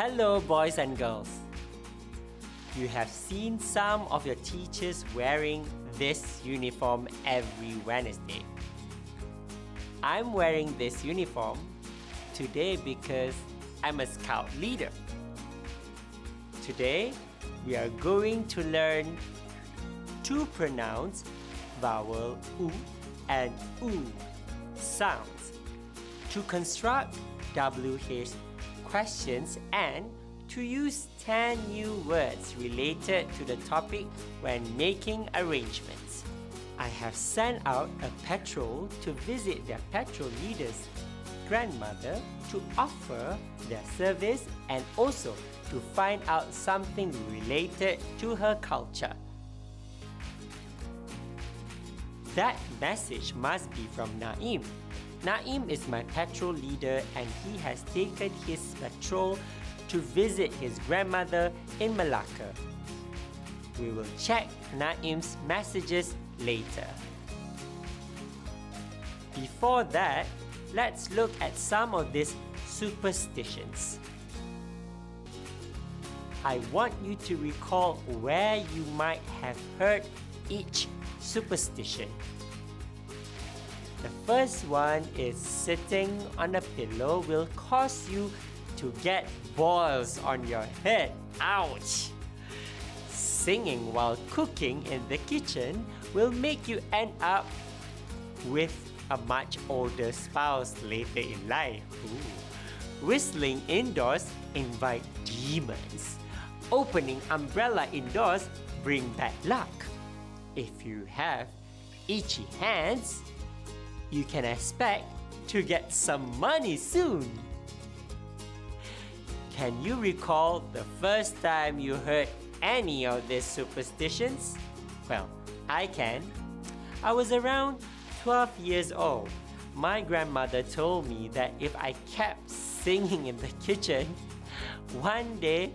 Hello, boys and girls. You have seen some of your teachers wearing this uniform every Wednesday. I'm wearing this uniform today because I'm a scout leader. Today, we are going to learn to pronounce vowel u and oo sounds, to construct WH questions, and to use 10 new words related to the topic when making arrangements. I have sent out a patrol to visit their patrol leader's grandmother to offer their service and also to find out something related to her culture. That message must be from Naim. Naim is my patrol leader and he has taken his patrol to visit his grandmother in Malacca. We will check Naim's messages later. Before that, let's look at some of these superstitions. I want you to recall where you might have heard each superstition. The first one is sitting on a pillow will cause you to get boils on your head. Ouch! Singing while cooking in the kitchen will make you end up with a much older spouse later in life. Ooh. Whistling indoors invite demons. Opening umbrella indoors bring bad luck. If you have itchy hands, you can expect to get some money soon. Can you recall the first time you heard any of these superstitions? Well, I can. I was around 12 years old. My grandmother told me that if I kept singing in the kitchen, one day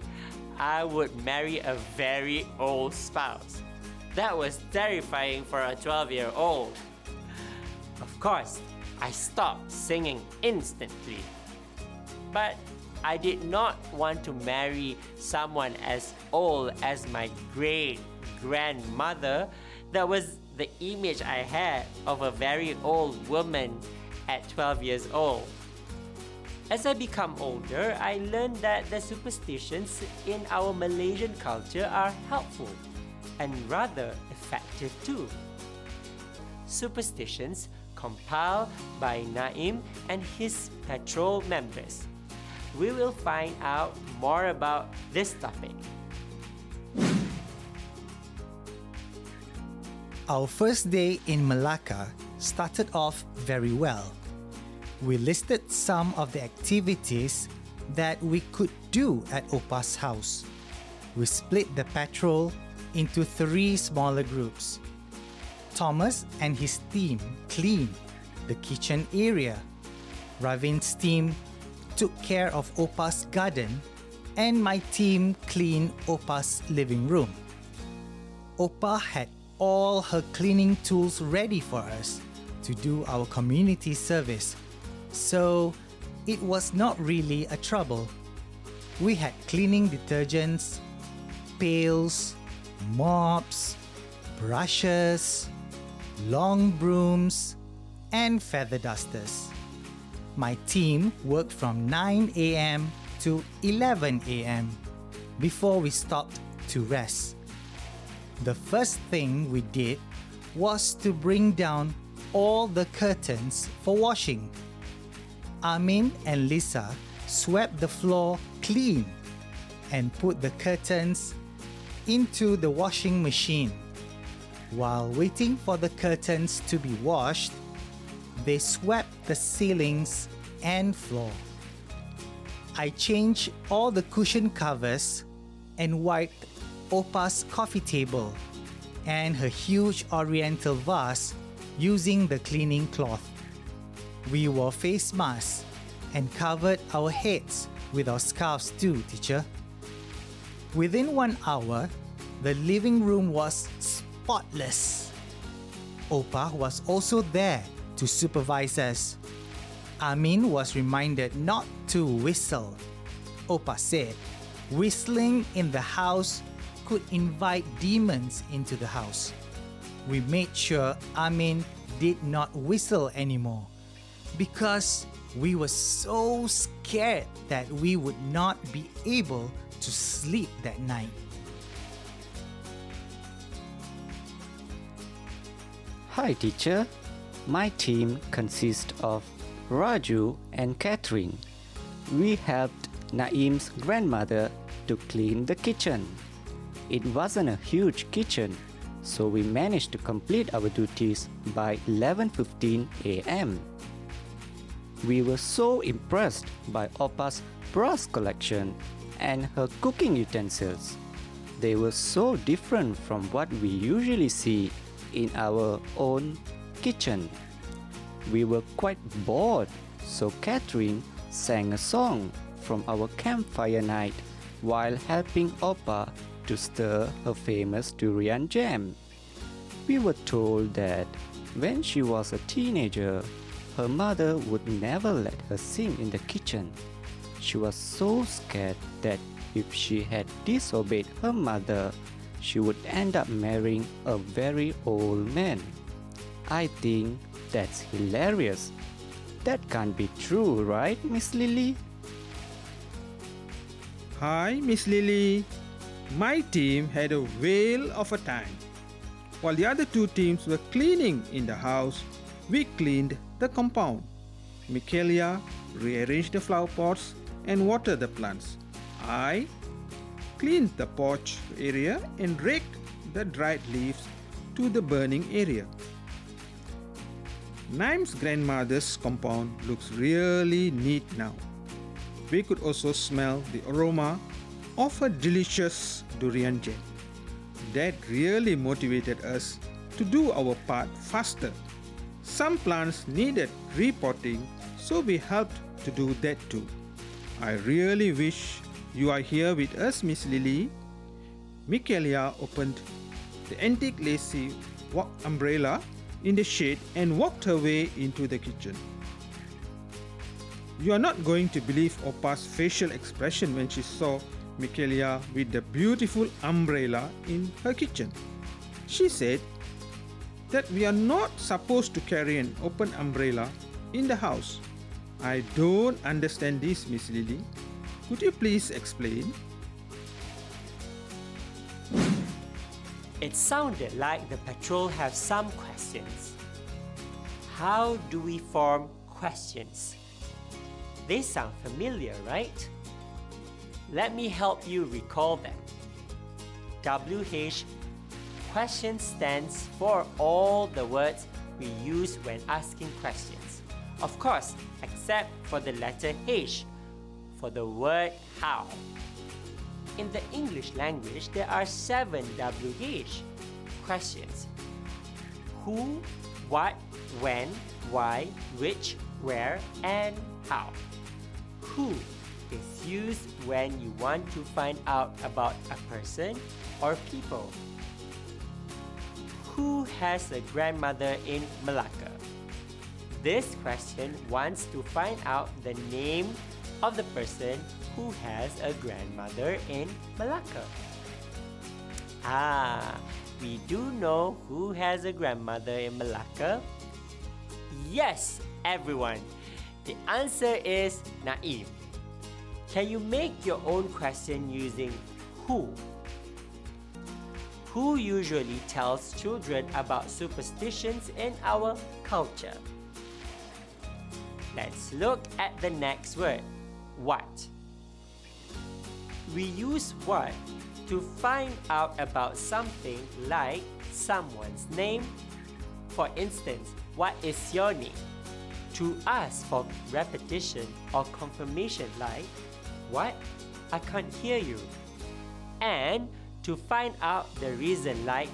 I would marry a very old spouse. That was terrifying for a 12 year old. Course, I stopped singing instantly. But I did not want to marry someone as old as my great grandmother. That was the image I had of a very old woman at 12 years old. As I become older, I learned that the superstitions in our Malaysian culture are helpful and rather effective too. Superstitions compiled by Naim and his patrol members. We will find out more about this topic. Our first day in Malacca started off very well. We listed some of the activities that we could do at Opa's house. We split the patrol into three smaller groups. Thomas and his team cleaned the kitchen area. Ravin's team took care of Opa's garden, and my team cleaned Opa's living room. Opa had all her cleaning tools ready for us to do our community service, so it was not really a trouble. We had cleaning detergents, pails, mops, brushes, long brooms, and feather dusters. My team worked from 9 a.m. to 11 a.m. before we stopped to rest. The first thing we did was to bring down all the curtains for washing. Amin and Lisa swept the floor clean and put the curtains into the washing machine. While waiting for the curtains to be washed, they swept the ceilings and floor. I changed all the cushion covers and wiped Opa's coffee table and her huge oriental vase using the cleaning cloth. We wore face masks and covered our heads with our scarves too, teacher. Within one hour, the living room was spotless. Opa was also there to supervise us. Amin was reminded not to whistle. Opa said, whistling in the house could invite demons into the house. We made sure Amin did not whistle anymore because we were so scared that we would not be able to sleep that night. Hi, teacher. My team consists of Raju and Catherine. We helped Naim's grandmother to clean the kitchen. It wasn't a huge kitchen, so we managed to complete our duties by 11:15 a.m. We were so impressed by Opa's brass collection and her cooking utensils. They were so different from what we usually see in our own kitchen. We were quite bored, so Catherine sang a song from our campfire night while helping Opa to stir her famous durian jam. We were told that when she was a teenager, her mother would never let her sing in the kitchen. She was so scared that if she had disobeyed her mother, she would end up marrying a very old man. I think that's hilarious. That can't be true, right, Miss Lily? Hi, Miss Lily. My team had a whale of a time. While the other two teams were cleaning in the house, we cleaned the compound. Michaelia rearranged the flower pots and watered the plants. I cleaned the porch area and raked the dried leaves to the burning area. Naim's grandmother's compound looks really neat now. We could also smell the aroma of a delicious durian jam. That really motivated us to do our part faster. Some plants needed repotting, so we helped to do that too. I really wish you are here with us, Miss Lily. Michaelia opened the antique lacy umbrella in the shade and walked her way into the kitchen. You are not going to believe Opa's facial expression when she saw Michaelia with the beautiful umbrella in her kitchen. She said that we are not supposed to carry an open umbrella in the house. I don't understand this, Miss Lily. Could you please explain? It sounded like the patrol have some questions. How do we form questions? They sound familiar, right? Let me help you recall them. WH question stands for all the words we use when asking questions. Of course, except for the letter H for the word how. In the English language, there are seven WH questions who, what, when, why, which, where, and how. Who is used when you want to find out about a person or people. Who has a grandmother in Malacca? This question wants to find out the name of the person who has a grandmother in Malacca. Ah, we do know who has a grandmother in Malacca. Yes, everyone. The answer is Naim. Can you make your own question using who? Who usually tells children about superstitions in our culture? Let's look at the next word. What? We use what to find out about something like someone's name. For instance, what is your name? To ask for repetition or confirmation like, what? I can't hear you. And to find out the reason like,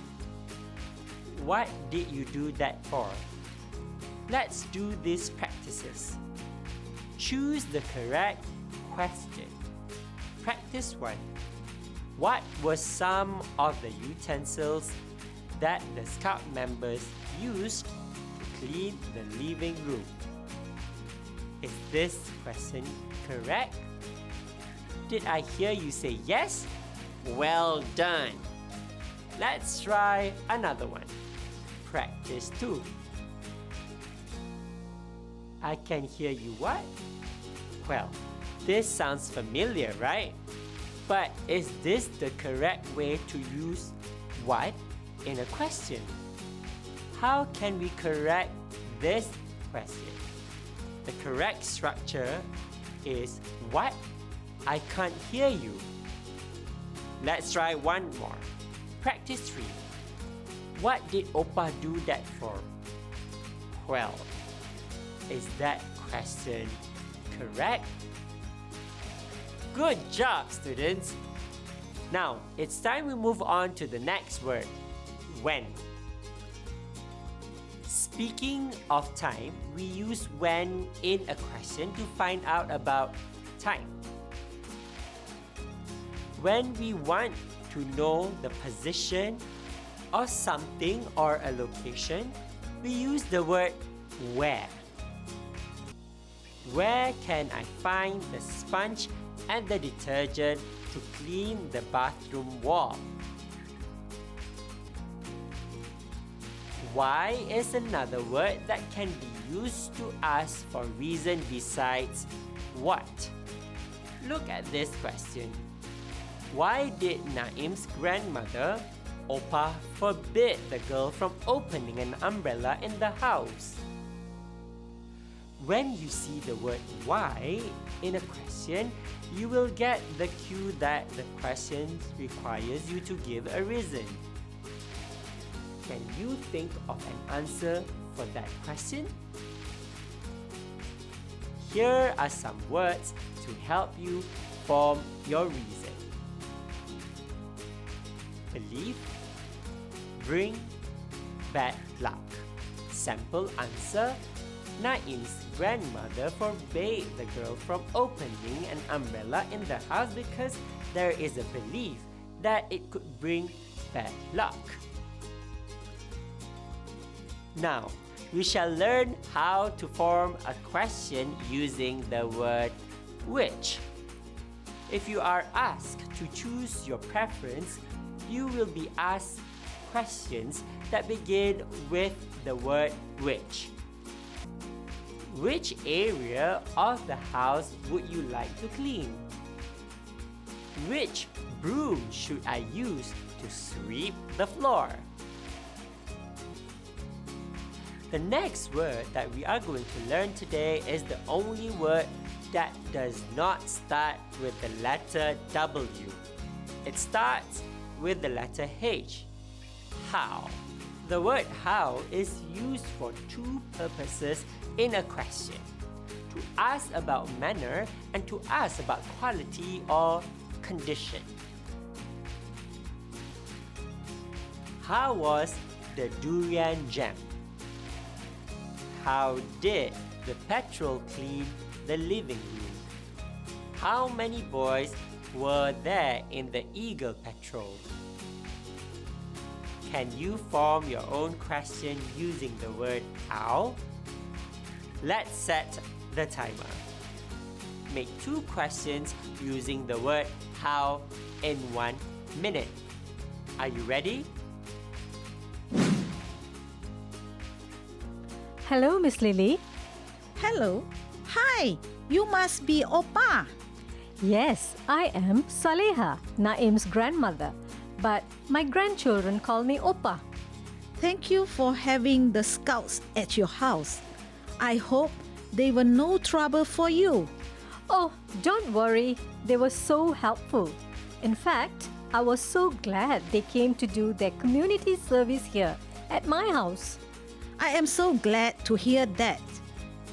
what did you do that for? Let's do these practices. Choose the correct question. Practice 1. What were some of the utensils that the scout members used to clean the living room? Is this question correct? Did I hear you say yes? Well done. Let's try another one. Practice two. I can hear you what? Well, this sounds familiar, right? But is this the correct way to use what in a question? How can we correct this question? The correct structure is what? I can't hear you. Let's try one more. Practice 3. What did Opa do that for? Well, is that question correct? Good job, students! Now, it's time we move on to the next word when. Speaking of time, we use when in a question to find out about time. When we want to know the position of something or a location, we use the word where. Where can I find the sponge and the detergent to clean the bathroom wall? Why is another word that can be used to ask for reason besides what? Look at this question. Why did Naim's grandmother, Opa, forbid the girl from opening an umbrella in the house? When you see the word why in a question, you will get the cue that the question requires you to give a reason. Can you think of an answer for that question? Here are some words to help you form your reason. Believe, bring bad luck. Sample answer Naim's grandmother forbade the girl from opening an umbrella in the house because there is a belief that it could bring bad luck. Now, we shall learn how to form a question using the word which. If you are asked to choose your preference, you will be asked questions that begin with the word which. Which area of the house would you like to clean? Which broom should I use to sweep the floor? The next word that we are going to learn today is the only word that does not start with the letter W. It starts with the letter H. How. The word how is used for two purposes in a question to ask about manner and to ask about quality or condition. How was the durian jam? How did the petrol clean the living room? How many boys were there in the Eagle Patrol? Can you form your own question using the word how? Let's set the timer. Make two questions using the word how in one minute. Are you ready? Hello, Miss Lily. Hello. Hi, you must be Opa. Yes, I am Saleha, Naim's grandmother, but my grandchildren call me Opa. Thank you for having the scouts at your house. I hope they were no trouble for you. Oh, don't worry, they were so helpful. In fact, I was so glad they came to do their community service here at my house. I am so glad to hear that.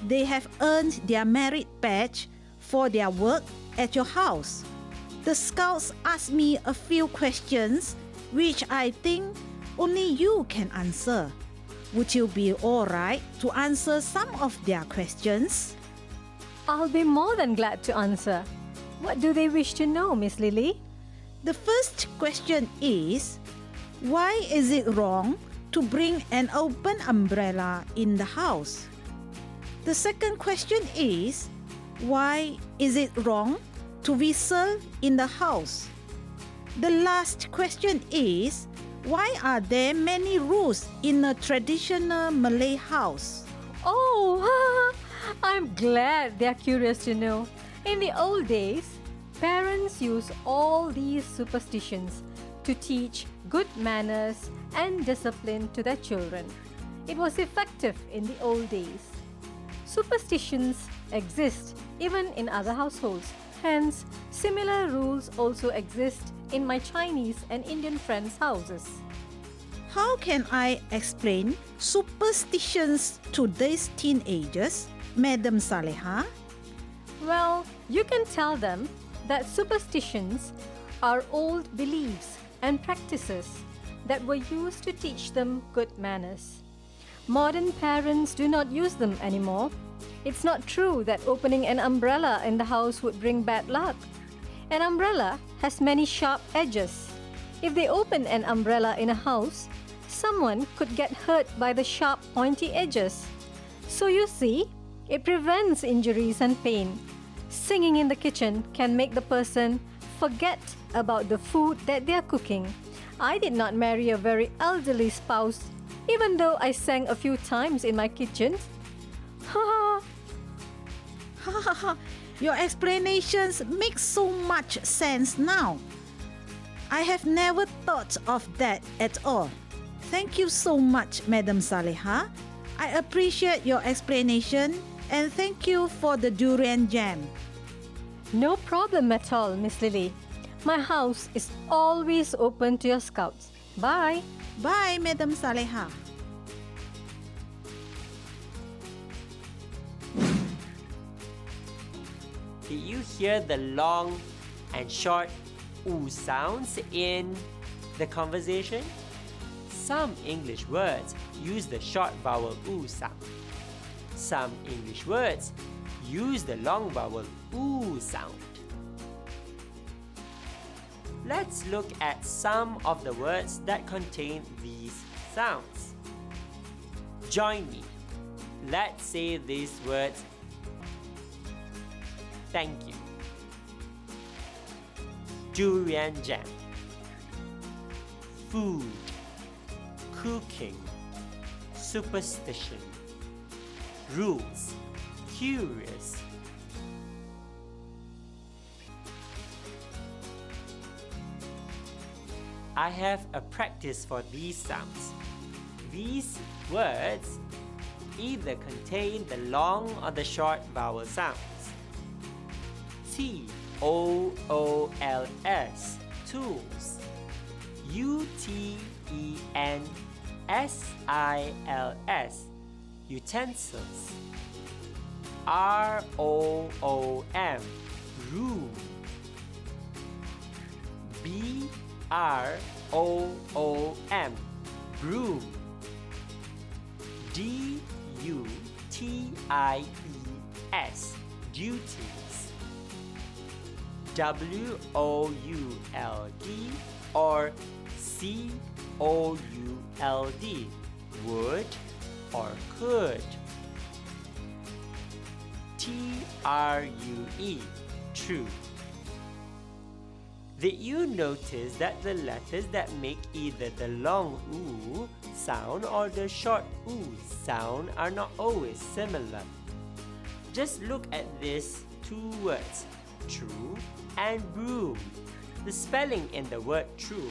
They have earned their merit badge for their work at your house. The scouts asked me a few questions which I think only you can answer. Would you be alright to answer some of their questions? I'll be more than glad to answer. What do they wish to know, Miss Lily? The first question is Why is it wrong to bring an open umbrella in the house? The second question is Why is it wrong to whistle in the house. The last question is why are there many rules in a traditional Malay house? Oh, I'm glad they're curious to know. In the old days, parents used all these superstitions to teach good manners and discipline to their children. It was effective in the old days. Superstitions exist even in other households. Hence, similar rules also exist in my Chinese and Indian friends' houses. How can I explain superstitions to these teenagers, Madam Saleha? Well, you can tell them that superstitions are old beliefs and practices that were used to teach them good manners. Modern parents do not use them anymore. It's not true that opening an umbrella in the house would bring bad luck. An umbrella has many sharp edges. If they open an umbrella in a house, someone could get hurt by the sharp, pointy edges. So you see, it prevents injuries and pain. Singing in the kitchen can make the person forget about the food that they are cooking. I did not marry a very elderly spouse even though I sang a few times in my kitchen. Ha Ha ha ha! Your explanations make so much sense now. I have never thought of that at all. Thank you so much, Madam Saleha. I appreciate your explanation and thank you for the durian jam. No problem at all, Miss Lily. My house is always open to your scouts. Bye. Bye, Madam Saleha. Did you hear the long and short oo sounds in the conversation? Some English words use the short vowel oo sound. Some English words use the long vowel oo sound. Let's look at some of the words that contain these sounds. Join me. Let's say these words. Thank you. Durian jam. Food. Cooking. Superstition. Rules. Curious. I have a practice for these sounds. These words either contain the long or the short vowel sounds. T O O L S tools. U T E N S I L S utensils. R O O M room. B R O O M broom. D U T I E S duties. W O U L D or C O U L D would or could. T R U E true. Did you notice that the letters that make either the long oo sound or the short oo sound are not always similar? Just look at these two words, true and broom. The spelling in the word true,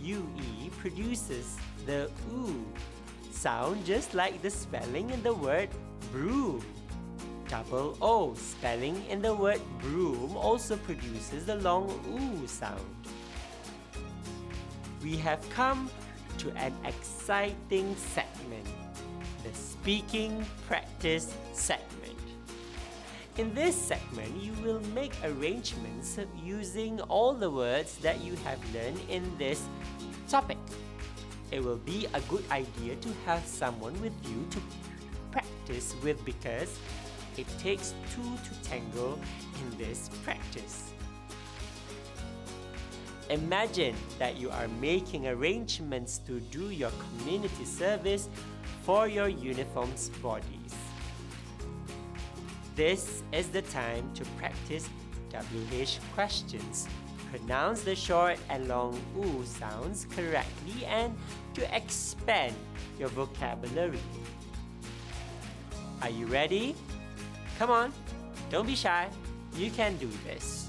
UE, produces the oo sound just like the spelling in the word broom. Double O spelling in the word broom also produces the long oo sound. We have come to an exciting segment, the speaking practice segment. In this segment, you will make arrangements using all the words that you have learned in this topic. It will be a good idea to have someone with you to practice with because it takes two to tango in this practice. Imagine that you are making arrangements to do your community service for your uniforms bodies. This is the time to practice WH questions. Pronounce the short and long oo sounds correctly and to expand your vocabulary. Are you ready? Come on, don't be shy. You can do this.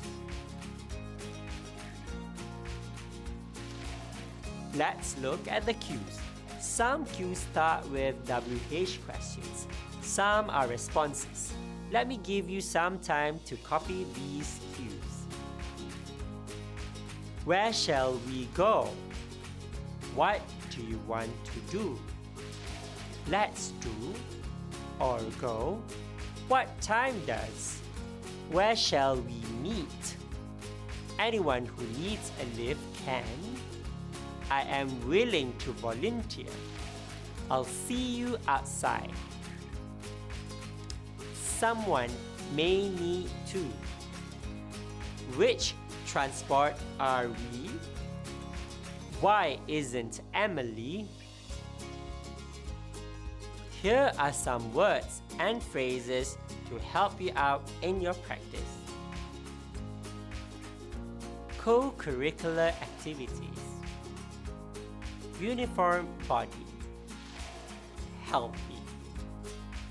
Let's look at the cues. Some cues start with WH questions. Some are responses. Let me give you some time to copy these cues. Where shall we go? What do you want to do? Let's do or go. What time does? Where shall we meet? Anyone who needs a lift can. I am willing to volunteer. I'll see you outside. Someone may need to. Which transport are we? Why isn't Emily? Here are some words and phrases to help you out in your practice. Co curricular activities Uniform body Healthy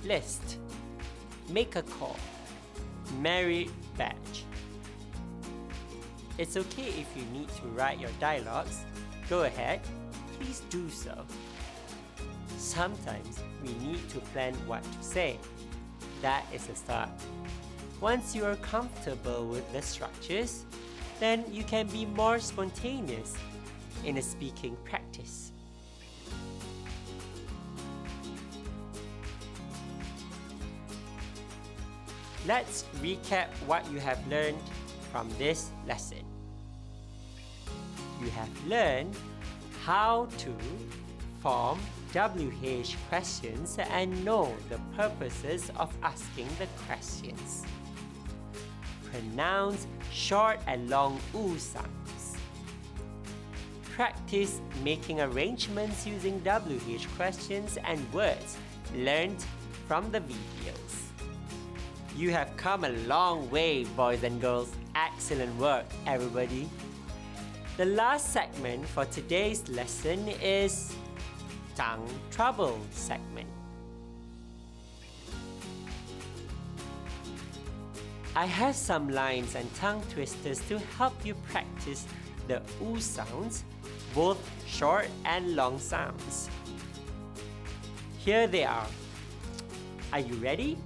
List Make a call Merit Badge. It's okay if you need to write your dialogues. Go ahead, please do so. Sometimes we need to plan what to say. That is a start. Once you are comfortable with the structures, then you can be more spontaneous in a speaking practice. Let's recap what you have learned from this lesson. You have learned how to form WH questions and know the purposes of asking the questions. Pronounce short and long U sounds. Practice making arrangements using WH questions and words learned from the videos. You have come a long way, boys and girls. Excellent work, everybody. The last segment for today's lesson is tongue trouble segment. I have some lines and tongue twisters to help you practice the oo sounds, both short and long sounds. Here they are. Are you ready?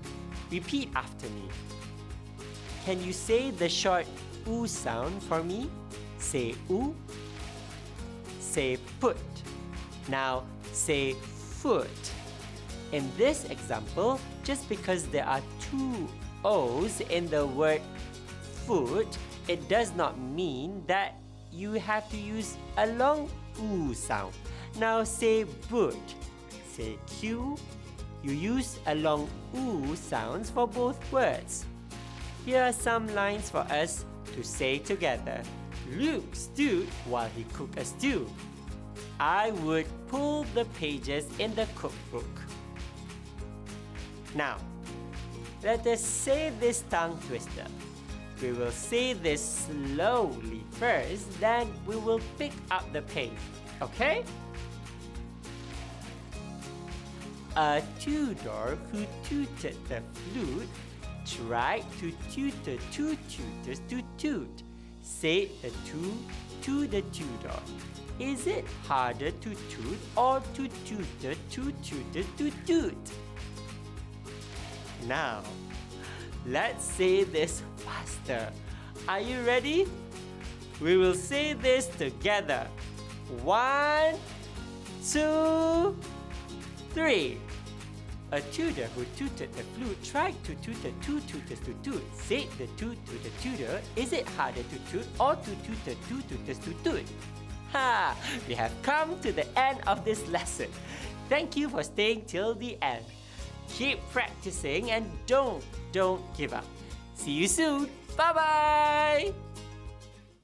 Repeat after me. Can you say the short oo sound for me? Say oo. Say put. Now say foot. In this example, just because there are two O's in the word foot, it does not mean that you have to use a long oo sound. Now say boot. Say Q. You use a long oo sounds for both words. Here are some lines for us to say together. Luke stewed while he cooked a stew. I would pull the pages in the cookbook. Now, let us say this tongue twister. We will say this slowly first, then we will pick up the pace. Okay? A Tudor who tooted the flute tried to tutor two tutors to toot. Said the two to the Tudor. Is it harder to toot or to tutor two tutors to toot? Now, let's say this faster. Are you ready? We will say this together. One, two, three. A tutor who tutored the flute tried to tutor two tutors to toot. Said the toot to the tutor, is it harder to toot or to tutor two tutors to toot? Ha! We have come to the end of this lesson. Thank you for staying till the end. Keep practicing and don't, don't give up. See you soon. Bye bye.